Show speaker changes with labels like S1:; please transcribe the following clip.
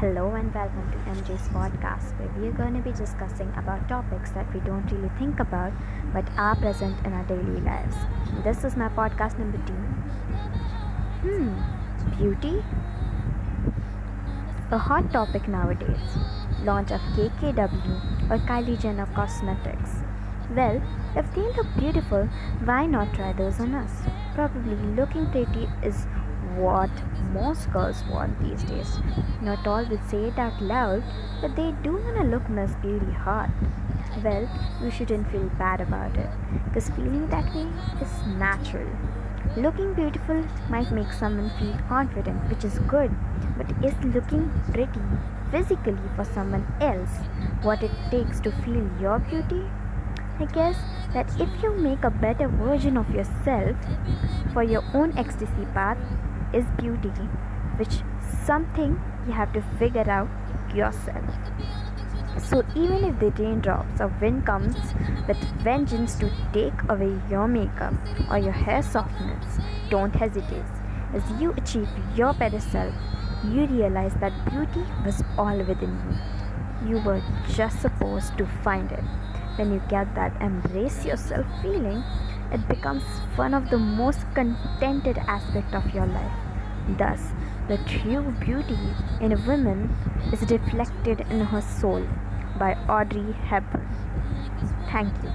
S1: Hello and welcome to MJ's podcast where we are going to be discussing about topics that we don't really think about but are present in our daily lives. This is my podcast number 2. Hmm, beauty? A hot topic nowadays. Launch of KKW or Kylie Jenner Cosmetics. Well, if they look beautiful, why not try those on us? Probably looking pretty is what most girls want these days. Not all will say it out loud, but they do want to look Miss Beauty hot. Well, you shouldn't feel bad about it, because feeling that way is natural. Looking beautiful might make someone feel confident, which is good, but is looking pretty physically for someone else what it takes to feel your beauty? I guess that if you make a better version of yourself for your own ecstasy path, is beauty, which something you have to figure out yourself. So even if the raindrops of wind comes with vengeance to take away your makeup or your hair softness, don't hesitate. As you achieve your better self, you realize that beauty was all within you. You were just supposed to find it. When you get that embrace yourself feeling, it becomes one of the most contented aspect of your life. Thus, the true beauty in a woman is reflected in her soul by Audrey Hepburn. Thank you.